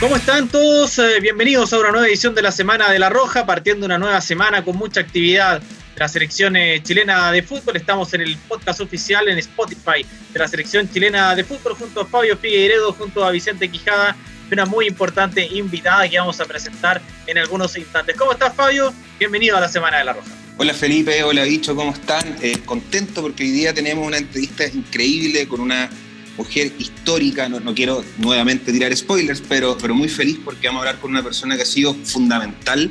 ¿Cómo están todos? Eh, bienvenidos a una nueva edición de la Semana de la Roja, partiendo una nueva semana con mucha actividad de la selección eh, chilena de fútbol. Estamos en el podcast oficial en Spotify de la selección chilena de fútbol junto a Fabio Figueiredo, junto a Vicente Quijada y una muy importante invitada que vamos a presentar en algunos instantes. ¿Cómo estás Fabio? Bienvenido a la Semana de la Roja. Hola Felipe, hola Bicho, ¿cómo están? Eh, contento porque hoy día tenemos una entrevista increíble con una mujer histórica, no, no, quiero nuevamente tirar spoilers, pero, pero muy feliz porque vamos a hablar con una persona que ha sido fundamental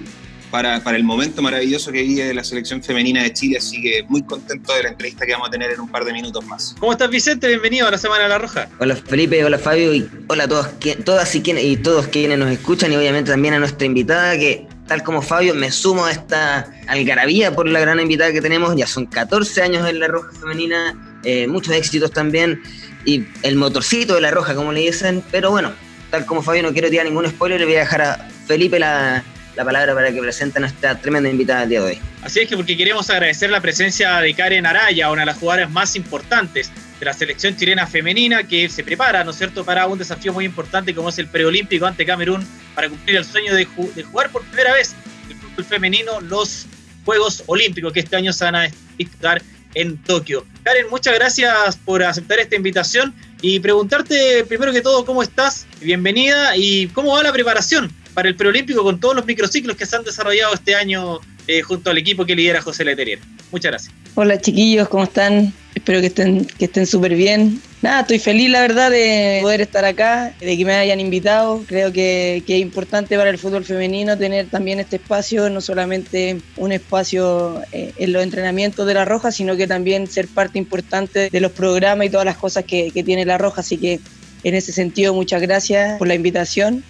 para, para el momento maravilloso que vive la selección femenina de Chile, así que muy contento de la entrevista que vamos a tener en un par de minutos más. ¿Cómo estás Vicente? Bienvenido a la Semana de la Roja. Hola Felipe, hola Fabio y hola a todos, todas y, quienes, y todos quienes nos escuchan y obviamente también a nuestra invitada que tal como Fabio, me sumo a esta algarabía por la gran invitada que tenemos. Ya son 14 años en la Roja Femenina, eh, muchos éxitos también y el motorcito de la roja, como le dicen. Pero bueno, tal como Fabio no quiero tirar ningún spoiler, le voy a dejar a Felipe la, la palabra para que presente a nuestra tremenda invitada del día de hoy. Así es que porque queremos agradecer la presencia de Karen Araya, una de las jugadoras más importantes de la selección chilena femenina que se prepara, ¿no es cierto?, para un desafío muy importante como es el preolímpico ante Camerún para cumplir el sueño de, de jugar por primera vez el fútbol femenino los Juegos Olímpicos que este año se van a disputar en Tokio. Karen, muchas gracias por aceptar esta invitación y preguntarte primero que todo cómo estás, bienvenida y cómo va la preparación para el preolímpico con todos los microciclos que se han desarrollado este año eh, junto al equipo que lidera José Leterier. Muchas gracias. Hola chiquillos, ¿cómo están? Espero que estén que estén súper bien. Nada, estoy feliz la verdad de poder estar acá, de que me hayan invitado. Creo que, que, es importante para el fútbol femenino tener también este espacio, no solamente un espacio eh, en los entrenamientos de La Roja, sino que también ser parte importante de los programas y todas las cosas que, que tiene La Roja. Así que en ese sentido, muchas gracias por la invitación.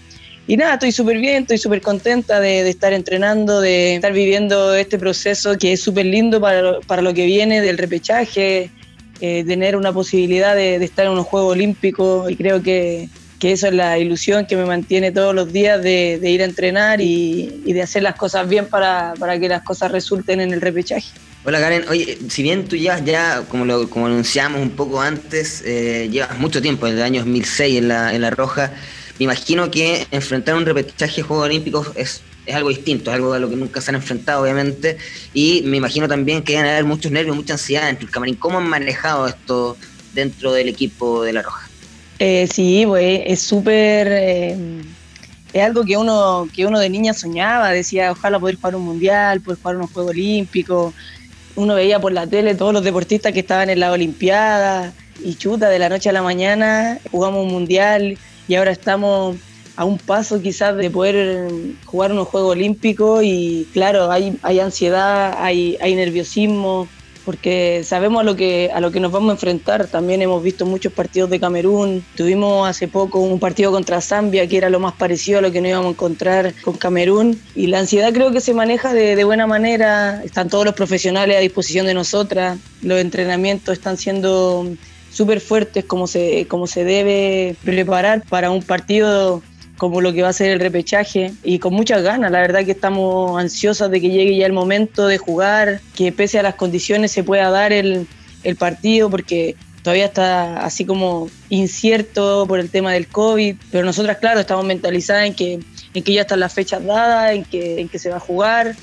Y nada, estoy súper bien, estoy súper contenta de, estar entrenando, de estar viviendo este proceso que es súper lindo para, para, lo que viene del repechaje, eh, tener una posibilidad de, estar en unos Juegos Olímpicos y creo que, que, eso es la ilusión que me mantiene todos los días de, ir a entrenar y, y, de hacer las cosas bien para, para que las cosas resulten en el repechaje. Hola Karen, oye, si bien tú llevas ya, como lo como anunciamos un poco antes, eh, llevas mucho tiempo, desde el año 2006 en la, en la Roja, me imagino que enfrentar un repechaje de Juegos Olímpicos es, es, algo distinto, es algo a lo que nunca se han enfrentado, obviamente, y me imagino también que deben haber muchos nervios, mucha ansiedad dentro del camarín. ¿Cómo han manejado esto dentro del equipo de La Roja? Eh, sí, pues es súper... Eh, es algo que uno, que uno de niña soñaba, decía, ojalá poder jugar un mundial, poder jugar unos Juegos Olímpicos. Uno veía por la tele todos los deportistas que estaban en la Olimpiada y chuta, de la noche a la mañana jugamos un mundial y ahora estamos a un paso quizás de poder jugar unos Juegos Olímpicos y claro, hay, hay ansiedad, hay, hay nerviosismo, porque sabemos a lo, que, a lo que nos vamos a enfrentar. También hemos visto muchos partidos de Camerún, tuvimos hace poco un partido contra Zambia que era lo más parecido a lo que nos íbamos a encontrar con Camerún. Y la ansiedad creo que se maneja de, de buena manera, están todos los profesionales a disposición de nosotras, los entrenamientos están siendo súper fuertes como se, como se debe preparar para un partido como lo que va a ser el repechaje y con muchas ganas, la verdad que estamos ansiosas de que llegue ya el momento de jugar, que pese a las condiciones se pueda dar el, el partido porque todavía está así como incierto por el tema del COVID, pero nosotras claro estamos mentalizadas en que, en que ya están las fechas dadas, en que, en que se va a jugar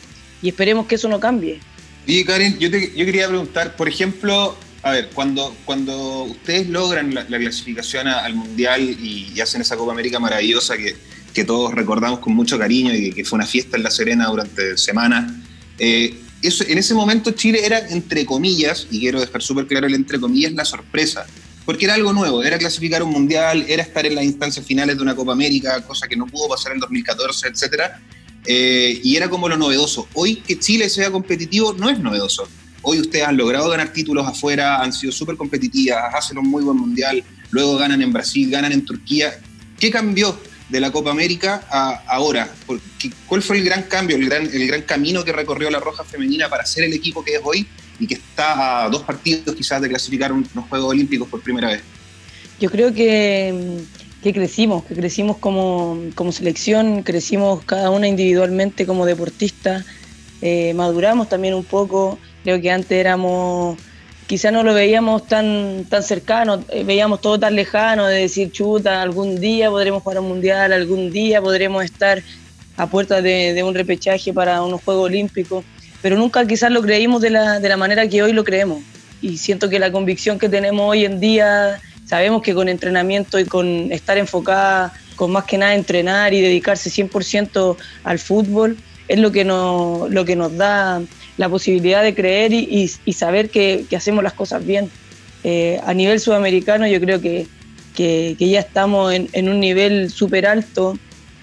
y esperemos que eso no cambie. Y Karen, yo, yo quería preguntar, por ejemplo, a ver, cuando, cuando ustedes logran la, la clasificación a, al Mundial y, y, hacen esa Copa América maravillosa que, que todos recordamos con mucho cariño y que, que, fue una fiesta en La Serena durante semanas, eh, eso, en ese momento Chile era, entre comillas, y quiero dejar súper claro el entre comillas, la sorpresa, porque era algo nuevo, era clasificar un Mundial, era estar en las instancias finales de una Copa América, cosa que no pudo pasar en 2014, etcétera, eh, y era como lo novedoso. Hoy que Chile sea competitivo no es novedoso Hoy ustedes han logrado ganar títulos afuera, han sido súper competitivas, hacen un muy buen mundial, luego ganan en Brasil, ganan en Turquía. ¿Qué cambió de la Copa América a ahora? ¿Cuál fue el gran cambio, el gran, el gran camino que recorrió la Roja Femenina para ser el equipo que es hoy y que está a dos partidos quizás de clasificar unos Juegos Olímpicos por primera vez? Yo creo que, que crecimos, que crecimos como, como selección, crecimos cada una individualmente como deportista eh, maduramos también un poco, creo que antes éramos, quizá no lo veíamos tan, tan cercano, eh, veíamos todo tan lejano de decir, chuta, algún día podremos jugar un mundial, algún día podremos estar a puerta de, un repechaje para unos Juegos Olímpicos, pero nunca quizás lo creímos de la, de la manera que hoy lo creemos. Y siento que la convicción que tenemos hoy en día, sabemos que con entrenamiento y con estar enfocada, con más que nada entrenar y dedicarse 100% al fútbol, es lo que nos, lo que nos da la posibilidad de creer y, saber que, hacemos las cosas bien. Eh, a nivel sudamericano yo creo que, que, ya estamos en, en un nivel súper alto.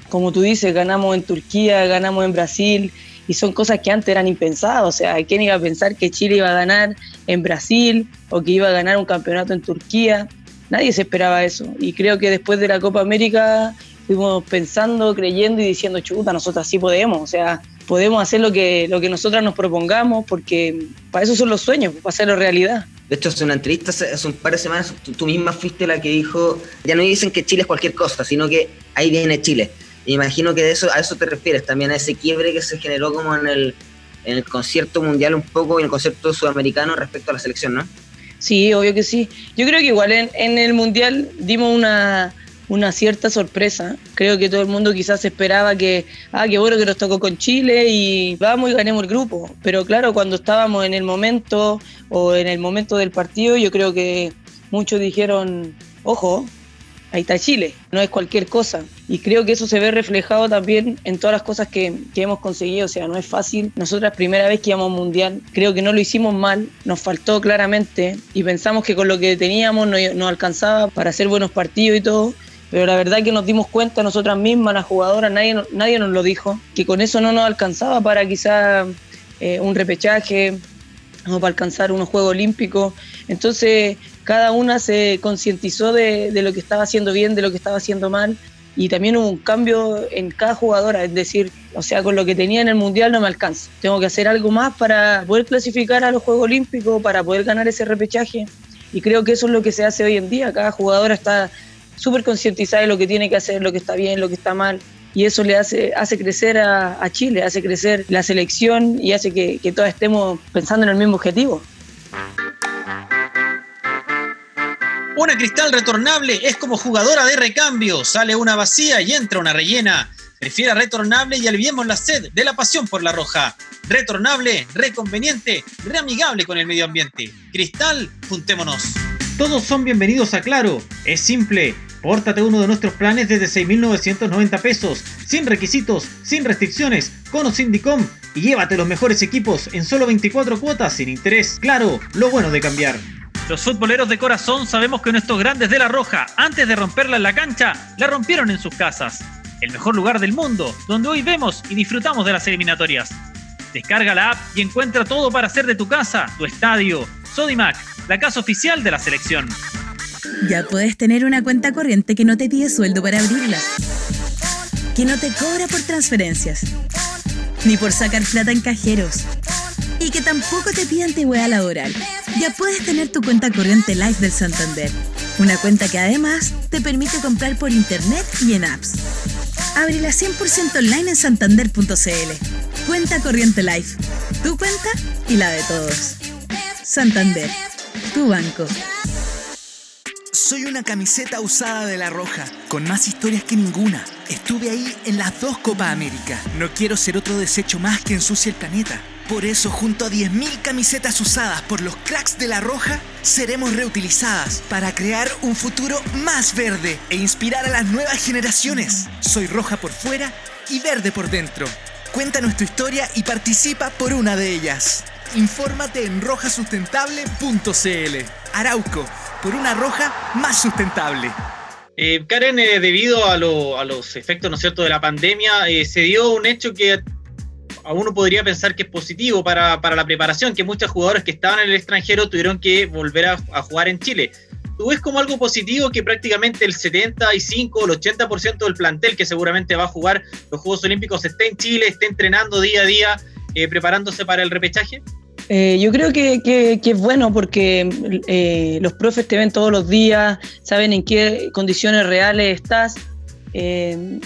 Como tú dices, ganamos en Turquía, ganamos en Brasil, y son cosas que antes eran impensadas. O sea, ¿quién iba a pensar que Chile iba a ganar en Brasil o que iba a ganar un campeonato en Turquía? Nadie se esperaba eso. Y creo que después de la Copa América fuimos pensando, creyendo y diciendo, chuta, nosotras sí podemos, o sea, podemos hacer lo que, lo que nosotras nos propongamos, porque para eso son los sueños, para hacerlo realidad. De hecho, hace una entrevista hace un par de semanas, tú, misma fuiste la que dijo, ya no dicen que Chile es cualquier cosa, sino que ahí viene Chile. imagino que de eso, a eso te refieres, también a ese quiebre que se generó como en el, en el concierto mundial un poco y en el concierto sudamericano respecto a la selección, ¿no? Sí, obvio que sí. Yo creo que igual en, en el mundial dimos una una cierta sorpresa. Creo que todo el mundo quizás esperaba que, ah, qué bueno que nos tocó con Chile y vamos y ganemos el grupo. Pero claro, cuando estábamos en el momento o en el momento del partido, yo creo que muchos dijeron, ojo, ahí está Chile, no es cualquier cosa. Y creo que eso se ve reflejado también en todas las cosas que, hemos conseguido, o sea, no es fácil. Nosotras primera vez que íbamos mundial, creo que no lo hicimos mal, nos faltó claramente y pensamos que con lo que teníamos no, no alcanzaba para hacer buenos partidos y todo pero la verdad que nos dimos cuenta nosotras mismas, las jugadoras, nadie, nadie nos lo dijo, que con eso no nos alcanzaba para quizá eh, un repechaje o para alcanzar unos Juegos Olímpicos. Entonces cada una se concientizó de, de, lo que estaba haciendo bien, de lo que estaba haciendo mal. Y también hubo un cambio en cada jugadora, es decir, o sea, con lo que tenía en el Mundial no me alcanza. Tengo que hacer algo más para poder clasificar a los Juegos Olímpicos, para poder ganar ese repechaje. Y creo que eso es lo que se hace hoy en día. Cada jugadora está súper concientizada de lo que tiene que hacer, lo que está bien, lo que está mal. Y eso le hace, hace crecer a, Chile, hace crecer la selección y hace que, que todos estemos pensando en el mismo objetivo. Una cristal retornable es como jugadora de recambio. Sale una vacía y entra una rellena. Prefiera retornable y aliviemos la sed de la pasión por la roja. Retornable, reconveniente, reamigable con el medio ambiente. Cristal, juntémonos. Todos son bienvenidos a Claro. Es simple. Pórtate uno de nuestros planes desde 6.990 pesos, sin requisitos, sin restricciones, con o sin y llévate los mejores equipos en solo 24 cuotas sin interés. Claro, lo bueno de cambiar. Los futboleros de corazón sabemos que nuestros grandes de la Roja, antes de romperla en la cancha, la rompieron en sus casas. El mejor lugar del mundo, donde hoy vemos y disfrutamos de las eliminatorias. Descarga la app y encuentra todo para hacer de tu casa, tu estadio. Sodimac, la casa oficial de la selección. Ya puedes tener una cuenta corriente que no te pide sueldo para abrirla, que no te cobra por transferencias, ni por sacar plata en cajeros, y que tampoco te pide antigüedad laboral. Ya puedes tener tu cuenta corriente Live del Santander, una cuenta que además te permite comprar por internet y en apps. Ábrela 100% online en santander.cl. Cuenta corriente Live, tu cuenta y la de todos. Santander, tu banco. Soy una camiseta usada de la Roja, con más historias que ninguna. Estuve ahí en las dos Copa América. No quiero ser otro desecho más que ensucie el planeta. Por eso, junto a 10.000 camisetas usadas por los cracks de la Roja, seremos reutilizadas para crear un futuro más verde e inspirar a las nuevas generaciones. Soy roja por fuera y verde por dentro. Cuéntanos tu historia y participa por una de ellas. Infórmate en rojasustentable.cl. Arauco, por una roja más sustentable. Eh, Karen, eh, debido a, los efectos, ¿no cierto?, de la pandemia, eh, se dio un hecho que a uno podría pensar que es positivo para, la preparación, que muchos jugadores que estaban en el extranjero tuvieron que volver a, a jugar en Chile. ¿Tú ves como algo positivo que prácticamente el 75 o el 80% del plantel que seguramente va a jugar los Juegos Olímpicos esté en Chile, esté entrenando día a día, preparándose para el repechaje? Eh, yo creo que, es bueno porque eh, los profes te ven todos los días, saben en qué condiciones reales estás. Eh,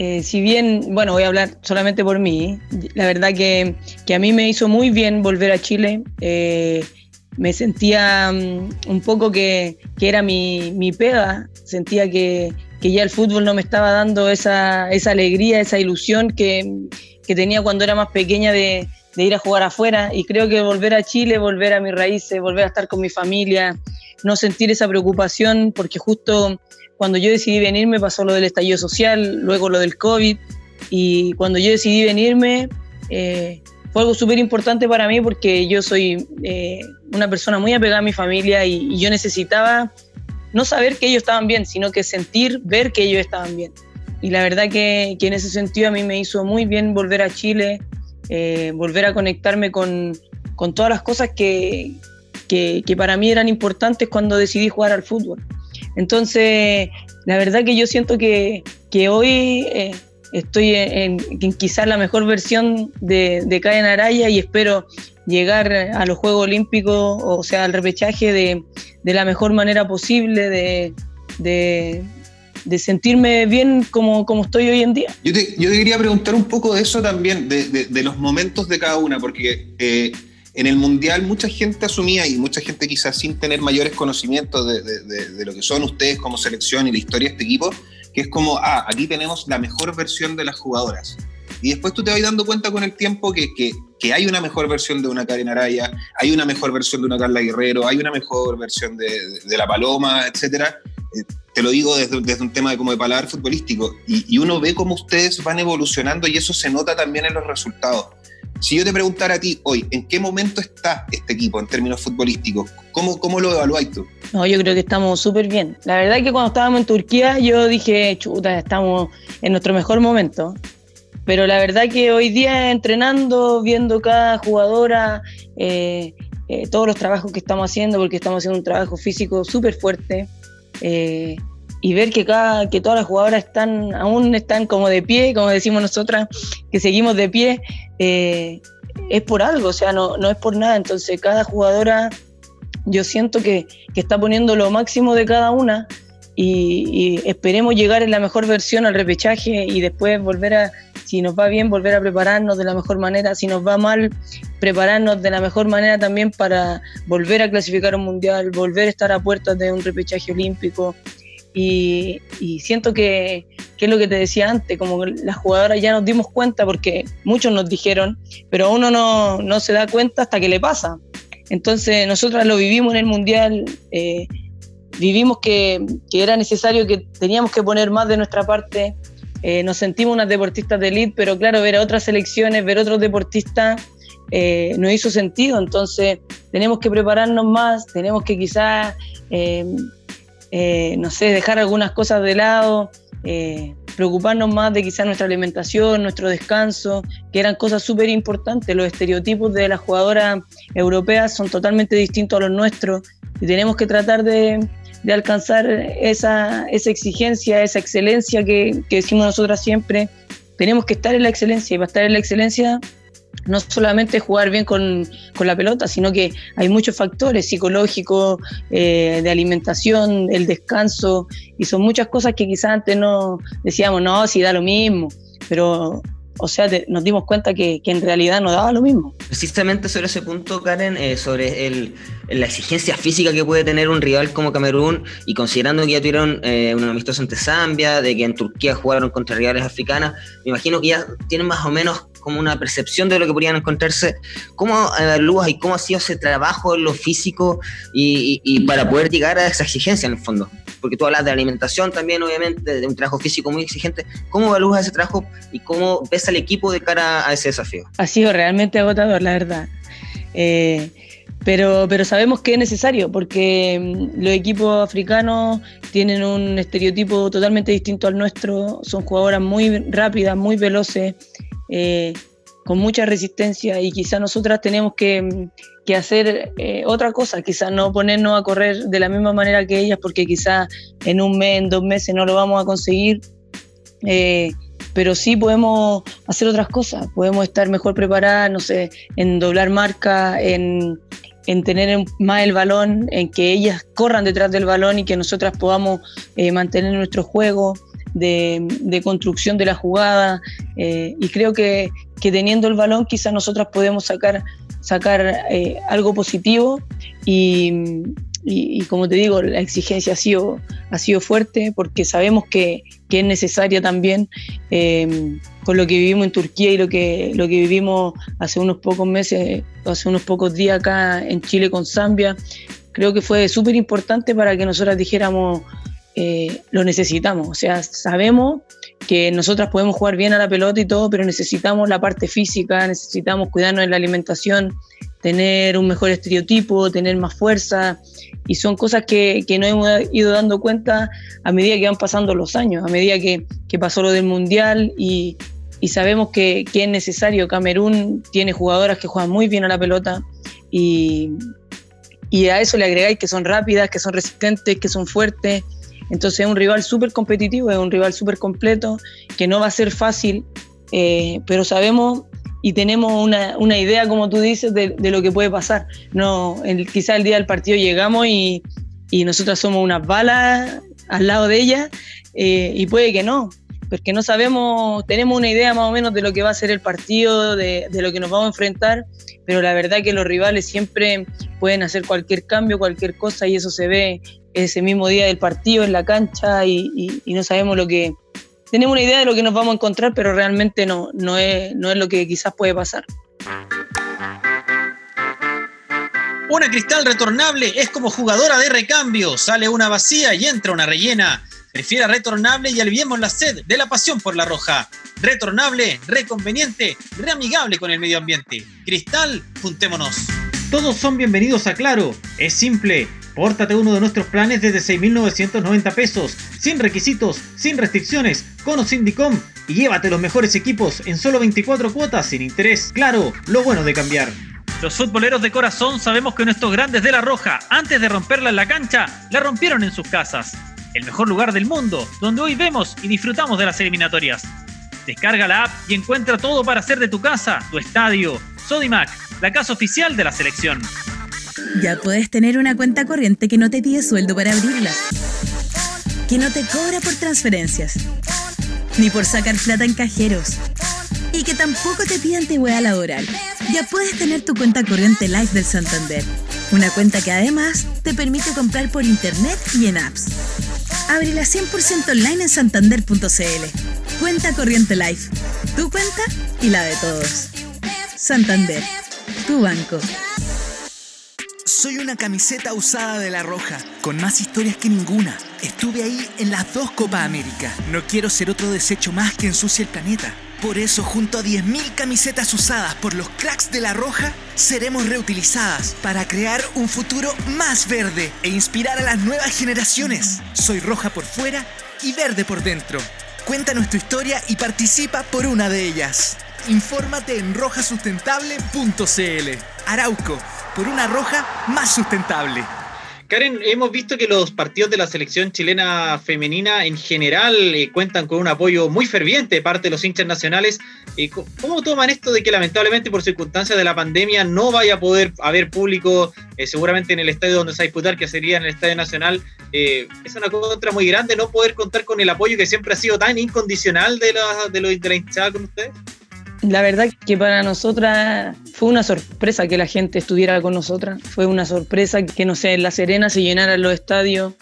eh, si bien, bueno, voy a hablar solamente por mí, la verdad que, a mí me hizo muy bien volver a Chile. Eh, me sentía mm, un poco que, era mi, mi, pega, sentía que, que, ya el fútbol no me estaba dando esa, esa alegría, esa ilusión que, que tenía cuando era más pequeña de, ir a jugar afuera. Y creo que volver a Chile, volver a mis raíces, volver a estar con mi familia, no sentir esa preocupación, porque justo cuando yo decidí venirme pasó lo del estallido social, luego lo del COVID, y cuando yo decidí venirme... Eh, fue algo súper importante para mí porque yo soy eh, una persona muy apegada a mi familia y, y, yo necesitaba no saber que ellos estaban bien, sino que sentir, ver que ellos estaban bien. Y la verdad que, que en ese sentido a mí me hizo muy bien volver a Chile, eh, volver a conectarme con, con todas las cosas que, que, para mí eran importantes cuando decidí jugar al fútbol. Entonces, la verdad que yo siento que, hoy... Eh, estoy en, en, quizás la mejor versión de, de Caen Araya y espero llegar a los Juegos Olímpicos, o sea, al repechaje de, de la mejor manera posible, de, de sentirme bien como, como, estoy hoy en día. Yo te, yo te, quería preguntar un poco de eso también, de, los momentos de cada una, porque eh, en el Mundial mucha gente asumía, y mucha gente quizás sin tener mayores conocimientos de, lo que son ustedes como selección y la historia de este equipo, que es como, ah, aquí tenemos la mejor versión de las jugadoras. Y después tú te vas dando cuenta con el tiempo que, que, que, hay una mejor versión de una Karen Araya, hay una mejor versión de una Carla Guerrero, hay una mejor versión de, de, la Paloma, etcétera. Eh, te lo digo desde, desde, un tema de, como de paladar futbolístico. Y, y, uno ve cómo ustedes van evolucionando y eso se nota también en los resultados. Si yo te preguntara a ti hoy, ¿en qué momento está este equipo en términos futbolísticos? ¿Cómo, cómo lo evaluáis tú? No, yo creo que estamos súper bien. La verdad es que cuando estábamos en Turquía yo dije, chuta, estamos en nuestro mejor momento. Pero la verdad que hoy día entrenando, viendo cada jugadora, eh, eh, todos los trabajos que estamos haciendo, porque estamos haciendo un trabajo físico súper fuerte, eh, y ver que, cada, que todas las jugadoras están, aún están como de pie, como decimos nosotras, que seguimos de pie, eh, es por algo, o sea, no, no es por nada. Entonces, cada jugadora, yo siento que, que está poniendo lo máximo de cada una y, y, esperemos llegar en la mejor versión al repechaje y después volver a, si nos va bien, volver a prepararnos de la mejor manera, si nos va mal, prepararnos de la mejor manera también para volver a clasificar un mundial, volver a estar a puertas de un repechaje olímpico. Y, y, siento que, que, es lo que te decía antes, como las jugadoras ya nos dimos cuenta porque muchos nos dijeron, pero uno no, no se da cuenta hasta que le pasa. Entonces nosotras lo vivimos en el Mundial, eh, vivimos que, que, era necesario, que teníamos que poner más de nuestra parte, eh, nos sentimos unas deportistas de elite, pero claro, ver a otras selecciones, ver otros deportistas, eh, no hizo sentido, entonces tenemos que prepararnos más, tenemos que quizás eh, eh, no sé, dejar algunas cosas de lado, preocuparnos más de quizás nuestra alimentación, nuestro descanso, que eran cosas súper importantes. Los estereotipos de las jugadoras europeas son totalmente distintos a los nuestros y tenemos que tratar de, de alcanzar esa, esa, exigencia, esa excelencia que, que decimos nosotras siempre. Tenemos que estar en la excelencia y para estar en la excelencia no solamente jugar bien con, con, la pelota, sino que hay muchos factores psicológicos, eh, de alimentación, el descanso, y son muchas cosas que quizás antes no decíamos, no, si da lo mismo, pero o sea, te, nos dimos cuenta que, que, en realidad no daba lo mismo. Precisamente sobre ese punto, Karen, eh, sobre el, la exigencia física que puede tener un rival como Camerún y considerando que ya tuvieron eh, un amistoso ante Zambia, de que en Turquía jugaron contra rivales africanas, me imagino que ya tienen más o menos como una percepción de lo que podrían encontrarse. ¿Cómo evalúas y cómo ha sido ese trabajo en lo físico y, y, y, para poder llegar a esa exigencia en el fondo? Porque tú hablas de alimentación también, obviamente, de un trabajo físico muy exigente. ¿Cómo evalúas ese trabajo y cómo ves al equipo de cara a ese desafío? Ha sido realmente agotador, la verdad. Eh, pero, pero sabemos que es necesario porque mm, los equipos africanos tienen un estereotipo totalmente distinto al nuestro, son jugadoras muy rápidas, muy veloces, eh, con mucha resistencia y quizás nosotras tenemos que, que hacer eh, otra cosa, quizás no ponernos a correr de la misma manera que ellas porque quizás en un mes, en dos meses no lo vamos a conseguir, eh, pero sí podemos hacer otras cosas, podemos estar mejor preparadas, no sé, en doblar marca, en, en tener más el balón, en que ellas corran detrás del balón y que nosotras podamos eh, mantener nuestro juego de, construcción de la jugada eh, y creo que, teniendo el balón quizás nosotras podemos sacar, sacar eh, algo positivo y, como te digo, la exigencia ha sido, ha sido fuerte porque sabemos que, es necesaria también eh, con lo que vivimos en Turquía y lo que, lo que vivimos hace unos pocos meses, hace unos pocos días acá en Chile con Zambia. Creo que fue súper importante para que nosotras dijéramos eh, lo necesitamos. O sea, sabemos que nosotras podemos jugar bien a la pelota y todo, pero necesitamos la parte física, necesitamos cuidarnos en la alimentación, tener un mejor estereotipo, tener más fuerza. Y son cosas que, que nos hemos ido dando cuenta a medida que van pasando los años, a medida que, que pasó lo del Mundial y, y sabemos que, que, es necesario. Camerún tiene jugadoras que juegan muy bien a la pelota y, y a eso le agregáis que son rápidas, que son resistentes, que son fuertes entonces es un rival súper competitivo, es un rival súper completo, que no va a ser fácil, eh, pero sabemos y tenemos una, una, idea, como tú dices, de, de, lo que puede pasar. No, el, quizá el día del partido llegamos y, y nosotras somos unas balas al lado de ella eh, y puede que no, porque no sabemos, tenemos una idea más o menos de lo que va a ser el partido, de, lo que nos vamos a enfrentar, pero la verdad que los rivales siempre pueden hacer cualquier cambio, cualquier cosa y eso se ve ese mismo día del partido en la cancha y, no sabemos lo que... Tenemos una idea de lo que nos vamos a encontrar, pero realmente no, no, es, no es lo que quizás puede pasar. Una cristal retornable es como jugadora de recambio. Sale una vacía y entra una rellena. Prefiera retornable y aliviemos la sed de la pasión por la roja. Retornable, reconveniente, reamigable con el medio ambiente. Cristal, juntémonos. Todos son bienvenidos a Claro. Es simple. Pórtate uno de nuestros planes desde 6.990 pesos, sin requisitos, sin restricciones, con o sin DICOM y llévate los mejores equipos en solo 24 cuotas sin interés. Claro, lo bueno de cambiar. Los futboleros de corazón sabemos que nuestros grandes de la Roja, antes de romperla en la cancha, la rompieron en sus casas. El mejor lugar del mundo, donde hoy vemos y disfrutamos de las eliminatorias. Descarga la app y encuentra todo para hacer de tu casa, tu estadio. Sodimac, la casa oficial de la selección. Ya puedes tener una cuenta corriente que no te pide sueldo para abrirla, que no te cobra por transferencias, ni por sacar plata en cajeros, y que tampoco te pide antigüedad laboral. Ya puedes tener tu cuenta corriente Live del Santander, una cuenta que además te permite comprar por internet y en apps. Ábrela 100% online en santander.cl. Cuenta corriente Live, tu cuenta y la de todos. Santander, tu banco. Soy una camiseta usada de la Roja, con más historias que ninguna. Estuve ahí en las dos Copa América. No quiero ser otro desecho más que ensucie el planeta. Por eso, junto a 10.000 camisetas usadas por los cracks de la Roja, seremos reutilizadas para crear un futuro más verde e inspirar a las nuevas generaciones. Soy roja por fuera y verde por dentro. Cuenta nuestra historia y participa por una de ellas. Infórmate en rojasustentable.cl. Arauco por una roja más sustentable. Karen, hemos visto que los partidos de la selección chilena femenina en general eh, cuentan con un apoyo muy ferviente de parte de los hinchas nacionales. Eh, ¿Cómo toman esto de que lamentablemente por circunstancias de la pandemia no vaya a poder haber público eh, seguramente en el estadio donde se va a disputar, que sería en el Estadio Nacional? es una contra muy grande no poder contar con el apoyo que siempre ha sido tan incondicional de la, de, de la hinchada con ustedes. La verdad que para nosotras fue una sorpresa que la gente estuviera con nosotras, fue una sorpresa que, no sé, en La Serena se llenaran los estadios,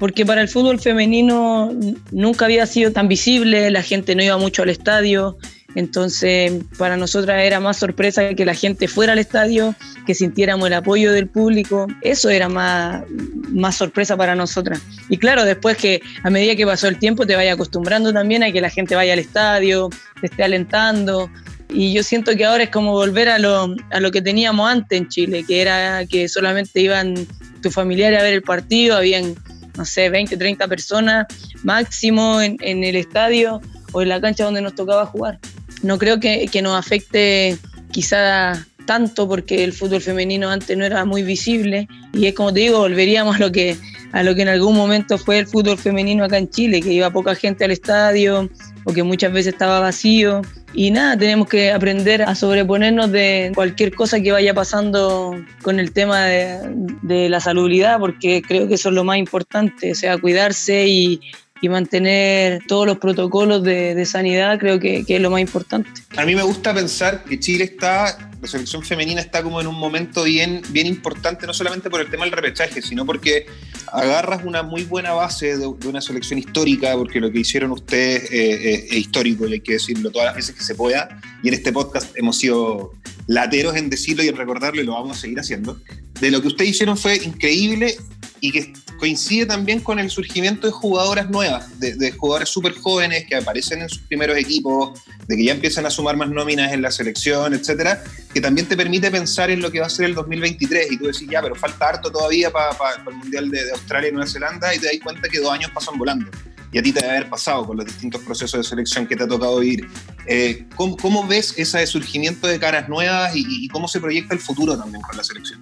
porque para el fútbol femenino nunca había sido tan visible, la gente no iba mucho al estadio, entonces, para nosotras era más sorpresa que la gente fuera al estadio, que sintiéramos el apoyo del público. Eso era más, más sorpresa para nosotras. Y claro, después que a medida que pasó el tiempo te vaya acostumbrando también a que la gente vaya al estadio, te esté alentando. Y yo siento que ahora es como volver a lo, a lo que teníamos antes en Chile, que era que solamente iban tus familiares a ver el partido, habían, no sé, 20, 30 personas máximo en, en el estadio o en la cancha donde nos tocaba jugar no creo que, nos afecte quizá tanto porque el fútbol femenino antes no era muy visible y es como te digo, volveríamos a lo que a lo que en algún momento fue el fútbol femenino acá en Chile, que iba poca gente al estadio o que muchas veces estaba vacío. Y nada, tenemos que aprender a sobreponernos de cualquier cosa que vaya pasando con el tema de, de la salubridad porque creo que eso es lo más importante, sea, cuidarse y, y mantener todos los protocolos de, sanidad, creo que, es lo más importante. A mí me gusta pensar que Chile está, la selección femenina está como en un momento bien, bien importante, no solamente por el tema del repechaje, sino porque agarras una muy buena base de, una selección histórica, porque lo que hicieron ustedes es histórico, y hay que decirlo todas las veces que se pueda, y en este podcast hemos sido lateros en decirlo y en recordarlo y lo vamos a seguir haciendo. De lo que ustedes hicieron fue increíble y que coincide también con el surgimiento de jugadoras nuevas, de, de jugadores súper jóvenes que aparecen en sus primeros equipos, de que ya empiezan a sumar más nóminas en la selección, etcétera, que también te permite pensar en lo que va a ser el 2023 y tú decís, ya, pero falta harto todavía para el Mundial de, Australia y Nueva Zelanda y te das cuenta que dos años pasan volando. Y a ti te debe haber pasado con los distintos procesos de selección que te ha tocado vivir. Eh, ¿cómo, ves ese surgimiento de caras nuevas y cómo se proyecta el futuro también con la selección?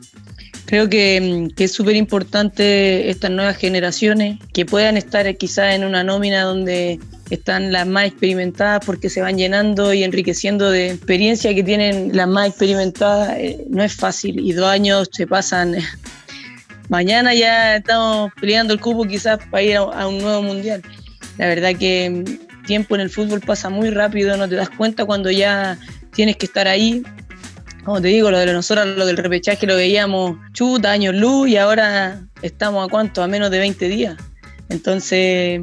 Creo que, es súper importante estas nuevas generaciones que puedan estar quizás en una nómina donde están las más experimentadas porque se van llenando y enriqueciendo de experiencia que tienen las más experimentadas. Eh, no es fácil y dos años se pasan. Mañana ya estamos peleando el cupo quizás para ir a, un nuevo mundial. La verdad que el tiempo en el fútbol pasa muy rápido, no te das cuenta cuando ya tienes que estar ahí como te digo, lo de nosotros, lo del repechaje lo veíamos chuta, años luz y ahora estamos a cuánto, a menos de 20 días. Entonces,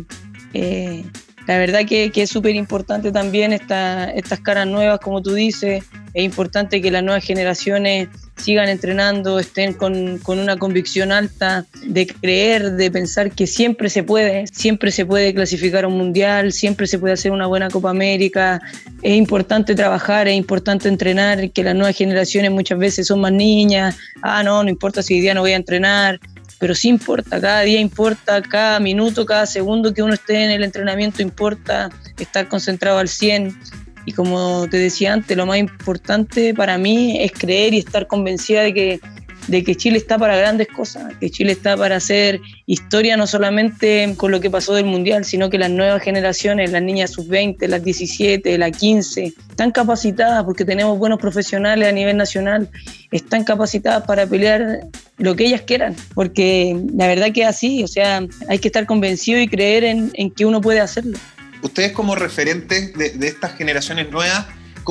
eh, la verdad que, es súper importante también estas caras nuevas, como tú dices, es importante que las nuevas generaciones sigan entrenando, estén con, una convicción alta de creer, de pensar que siempre se puede, siempre se puede clasificar un mundial, siempre se puede hacer una buena Copa América. Es importante trabajar, es importante entrenar, que las nuevas generaciones muchas veces son más niñas, ah, no, no importa si hoy día no voy a entrenar, pero sí importa, cada día importa, cada minuto, cada segundo que uno esté en el entrenamiento importa, estar concentrado al 100. Y como te decía antes, lo más importante para mí es creer y estar convencida de que de que Chile está para grandes cosas, que Chile está para hacer historia no solamente con lo que pasó del Mundial, sino que las nuevas generaciones, las niñas sub-20, las 17, las 15, están capacitadas porque tenemos buenos profesionales a nivel nacional, están capacitadas para pelear lo que ellas quieran, porque la verdad que es así, o sea, hay que estar convencido y creer en, que uno puede hacerlo. Ustedes como referentes de, de estas generaciones nuevas,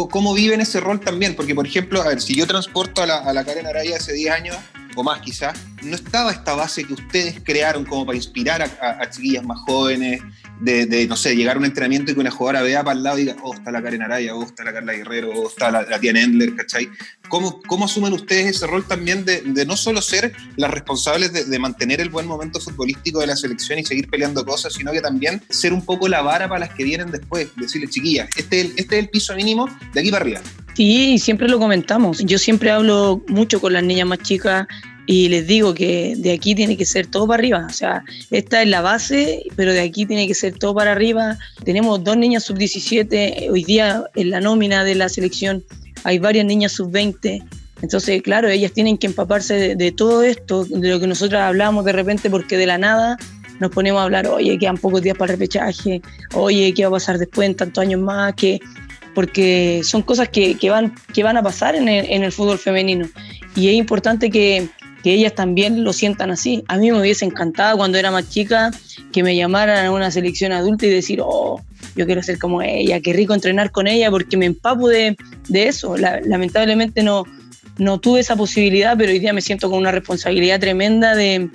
cómo viven ese rol también, porque por ejemplo, a ver, si yo transporto a la, a la Karen Araya hace 10 años, o más quizás, no estaba esta base que ustedes crearon como para inspirar a, chiquillas más jóvenes, de, no sé, llegar a un entrenamiento y que una jugadora vea para el lado y diga, oh, está la Karen Araya, oh, está la Carla Guerrero, oh, está la, la Tiana Endler, ¿cachai? ¿Cómo, ¿Cómo, asumen ustedes ese rol también de, no solo ser las responsables de, mantener el buen momento futbolístico de la selección y seguir peleando cosas, sino que también ser un poco la vara para las que vienen después, decirle, chiquillas, este es este es el piso mínimo de aquí para arriba? Sí, siempre lo comentamos. Yo siempre hablo mucho con las niñas más chicas y les digo que de aquí tiene que ser todo para arriba. O sea, esta es la base, pero de aquí tiene que ser todo para arriba. Tenemos dos niñas sub-17, hoy día en la nómina de la selección hay varias niñas sub-20. Entonces, claro, ellas tienen que empaparse de, todo esto, de lo que nosotros hablamos de repente, porque de la nada nos ponemos a hablar, oye, quedan pocos días para el repechaje, oye, ¿qué va a pasar después en tantos años más? que porque son cosas que, van, que van a pasar en el, fútbol femenino. Y es importante que, ellas también lo sientan así. A mí me hubiese encantado cuando era más chica que me llamaran a una selección adulta y decir, oh, yo quiero ser como ella, qué rico entrenar con ella, porque me empapo de, eso. lamentablemente no, no tuve esa posibilidad, pero hoy día me siento con una responsabilidad tremenda de,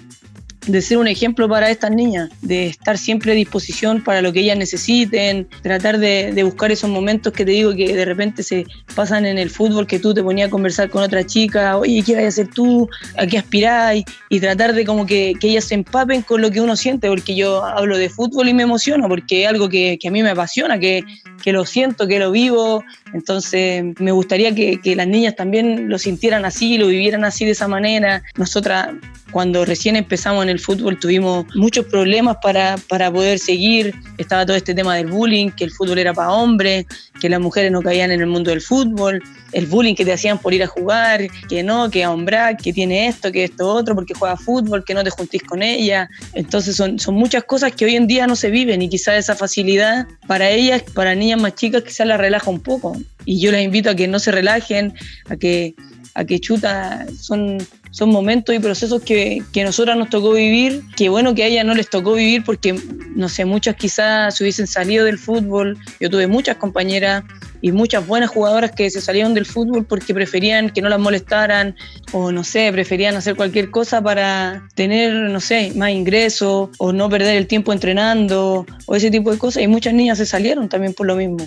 de ser un ejemplo para estas niñas, de estar siempre a disposición para lo que ellas necesiten, tratar de, buscar esos momentos que te digo que de repente se pasan en el fútbol, que tú te ponías a conversar con otra chica, oye, ¿qué vas a hacer tú? ¿A qué aspiráis? Y tratar de como que, ellas se empapen con lo que uno siente, porque yo hablo de fútbol y me emociono, porque es algo que, a mí me apasiona, que, que, lo siento, que lo vivo, entonces me gustaría que, las niñas también lo sintieran así, lo vivieran así de esa manera. Nosotras cuando recién empezamos en el fútbol tuvimos muchos problemas para, para poder seguir. Estaba todo este tema del bullying, que el fútbol era para hombres, que las mujeres no caían en el mundo del fútbol, el bullying que te hacían por ir a jugar, que no, que a hombrar, que tiene esto, que esto otro, porque juega fútbol, que no te juntís con ella. Entonces son, son muchas cosas que hoy en día no se viven y quizás esa facilidad para ellas, para niñas más chicas, quizás la relaja un poco. Y yo les invito a que no se relajen, a que a que chuta, son, son momentos y procesos que, que nosotras nos tocó vivir, que bueno que a ella no les tocó vivir porque, no sé, muchas quizás se hubiesen salido del fútbol, yo tuve muchas compañeras y muchas buenas jugadoras que se salieron del fútbol porque preferían que no las molestaran o no sé, preferían hacer cualquier cosa para tener, no sé, más ingresos o no perder el tiempo entrenando o ese tipo de cosas y muchas niñas se salieron también por lo mismo.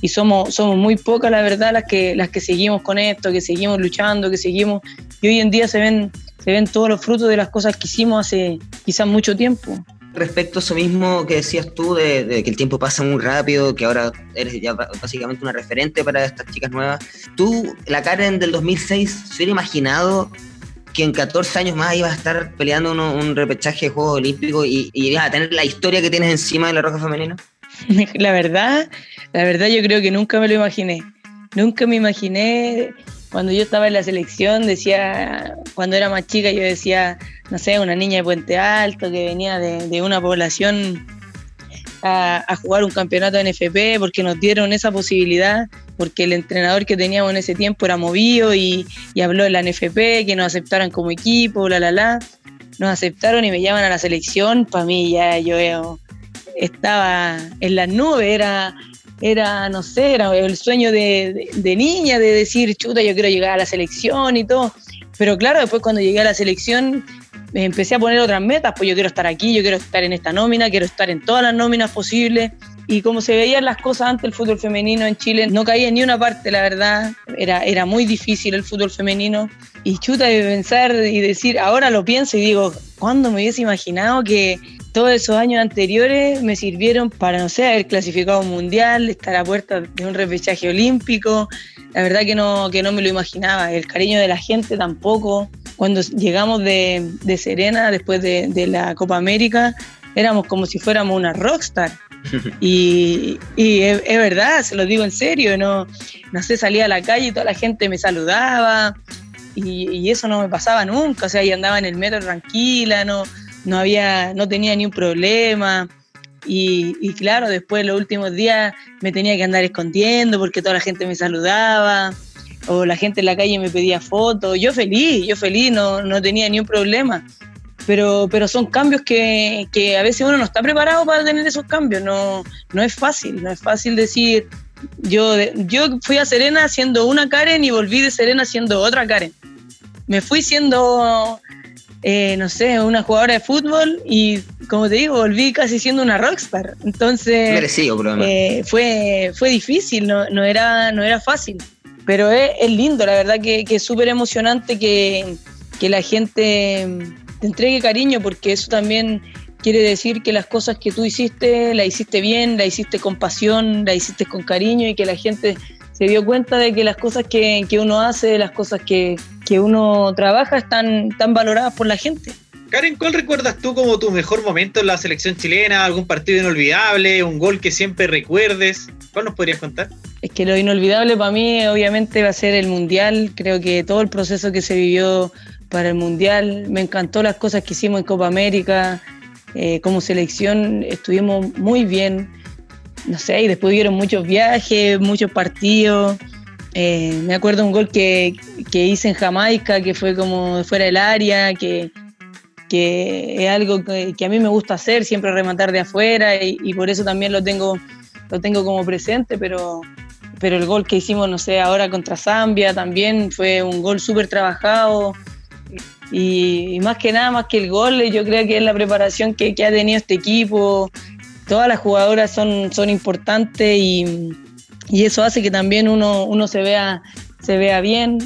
Y somos, somos muy pocas, la verdad, las que, las que seguimos con esto, que seguimos luchando, que seguimos... Y hoy en día se ven, se ven todos los frutos de las cosas que hicimos hace quizás mucho tiempo respecto a eso mismo que decías tú, de, que el tiempo pasa muy rápido, que ahora eres ya básicamente una referente para estas chicas nuevas. Tú, la Karen del 2006, ¿se hubiera imaginado que en 14 años más ibas a estar peleando un repechaje de Juegos Olímpicos y, y, ibas a tener la historia que tienes encima de la roja femenina? La verdad, la verdad yo creo que nunca me lo imaginé. Nunca me imaginé cuando yo estaba en la selección, decía, cuando era más chica, yo decía, no sé, una niña de Puente Alto que venía de, una población a, jugar un campeonato de NFP, porque nos dieron esa posibilidad, porque el entrenador que teníamos en ese tiempo era movido y, habló de la NFP, que nos aceptaran como equipo, la, la, la. Nos aceptaron y me llaman a la selección, para mí ya yo estaba en las nubes, era era, no sé, era el sueño de, niña, de decir, chuta, yo quiero llegar a la selección y todo. Pero claro, después cuando llegué a la selección empecé a poner otras metas, pues yo quiero estar aquí, yo quiero estar en esta nómina, quiero estar en todas las nóminas posibles. Y como se veían las cosas antes, el fútbol femenino en Chile no caía en ni una parte, la verdad. Era, era muy difícil el fútbol femenino. Y chuta de pensar y decir, ahora lo pienso y digo, ¿cuándo me hubiese imaginado que, todos esos años anteriores me sirvieron para, no sé, haber clasificado un mundial, estar a puerta de un repechaje olímpico. La verdad que no, que no me lo imaginaba. El cariño de la gente tampoco. Cuando llegamos de, Serena, después de, la Copa América, éramos como si fuéramos una rockstar. Y, es, verdad, se lo digo en serio, no, no sé, salía a la calle y toda la gente me saludaba y, y, eso no me pasaba nunca, o sea, y andaba en el metro tranquila, no, no había, no tenía ni un problema. Y, claro, después los últimos días me tenía que andar escondiendo porque toda la gente me saludaba o la gente en la calle me pedía fotos. Yo feliz, yo feliz, no, no tenía ni un problema. Pero, pero son cambios que, que, a veces uno no está preparado para tener esos cambios. No, no es fácil, no es fácil decir, yo, yo fui a Serena siendo una Karen y volví de Serena siendo otra Karen. Me fui siendo eh, no sé, una jugadora de fútbol y, como te digo, volví casi siendo una rockstar. Entonces, eh, fue, fue difícil, no, no, era, no era fácil. Pero es, lindo, la verdad que, que es súper emocionante que, que la gente te entregue cariño, porque eso también quiere decir que las cosas que tú hiciste, la hiciste bien, la hiciste con pasión, la hiciste con cariño y que la gente se dio cuenta de que las cosas que, que uno hace, las cosas que, que, uno trabaja están tan valoradas por la gente. Karen, ¿cuál recuerdas tú como tu mejor momento en la selección chilena? ¿Algún partido inolvidable? ¿Un gol que siempre recuerdes? ¿Cuál nos podrías contar? Es que lo inolvidable para mí obviamente va a ser el Mundial. Creo que todo el proceso que se vivió para el Mundial, me encantó las cosas que hicimos en Copa América. Eh, como selección estuvimos muy bien no sé, y después hubieron muchos viajes, muchos partidos. Eh, me acuerdo un gol que, hice en Jamaica, que fue como fuera del área, que, es algo que, a mí me gusta hacer, siempre rematar de afuera, y, por eso también lo tengo, lo tengo como presente, pero, pero el gol que hicimos, no sé, ahora contra Zambia también fue un gol súper trabajado. Y, más que nada, más que el gol, yo creo que es la preparación que, que ha tenido este equipo, todas las jugadoras son, son importantes y, eso hace que también uno, uno se, vea, se vea bien.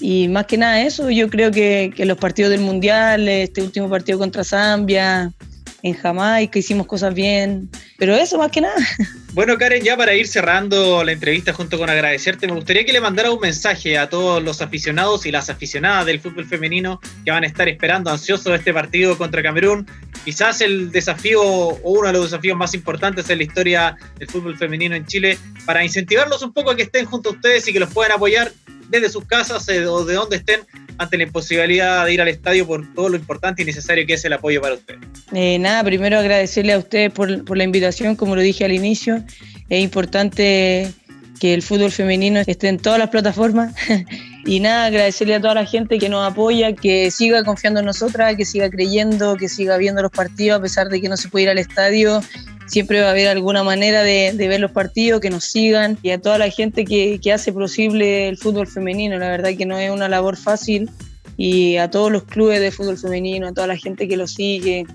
Y más que nada eso, yo creo que, que los partidos del Mundial, este último partido contra Zambia, en Jamaica, hicimos cosas bien, pero eso más que nada. Bueno, Karen, ya para ir cerrando la entrevista junto con agradecerte, me gustaría que le mandara un mensaje a todos los aficionados y las aficionadas del fútbol femenino que van a estar esperando ansiosos este partido contra Camerún. Quizás el desafío o uno de los desafíos más importantes en la historia del fútbol femenino en Chile, para incentivarlos un poco a que estén junto a ustedes y que los puedan apoyar desde sus casas eh, o de donde estén ante la imposibilidad de ir al estadio por todo lo importante y necesario que es el apoyo para ustedes. Eh, nada, primero agradecerle a ustedes por, por la invitación, como lo dije al inicio, es importante que el fútbol femenino esté en todas las plataformas Y nada, agradecerle a toda la gente que nos apoya, que siga confiando en nosotras, que siga creyendo, que siga viendo los partidos a pesar de que no se puede ir al estadio siempre va a haber alguna manera de, ver los partidos, que nos sigan y a toda la gente que, hace posible el fútbol femenino. La verdad que no es una labor fácil y a todos los clubes de fútbol femenino, a toda la gente que lo sigue,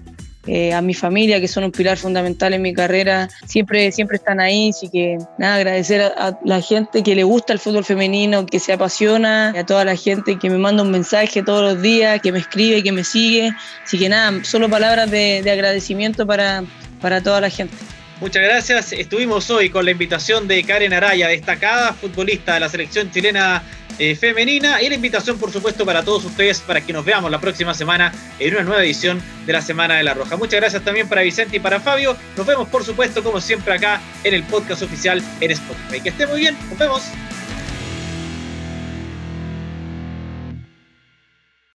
eh, a mi familia, que son un pilar fundamental en mi carrera, siempre, siempre están ahí. Así que nada, agradecer a, la gente que le gusta el fútbol femenino, que se apasiona, a toda la gente que me manda un mensaje todos los días, que me escribe, que me sigue. Así que nada, solo palabras de agradecimiento para, para toda la gente. Muchas gracias. Estuvimos hoy con la invitación de Karen Araya, destacada futbolista de la selección chilena eh, femenina, y la invitación, por supuesto, para todos ustedes para que nos veamos la próxima semana en una nueva edición de la Semana de la Roja. Muchas gracias también para Vicente y para Fabio. Nos vemos, por supuesto, como siempre, acá en el podcast oficial en Spotify. Que esté muy bien. Nos vemos.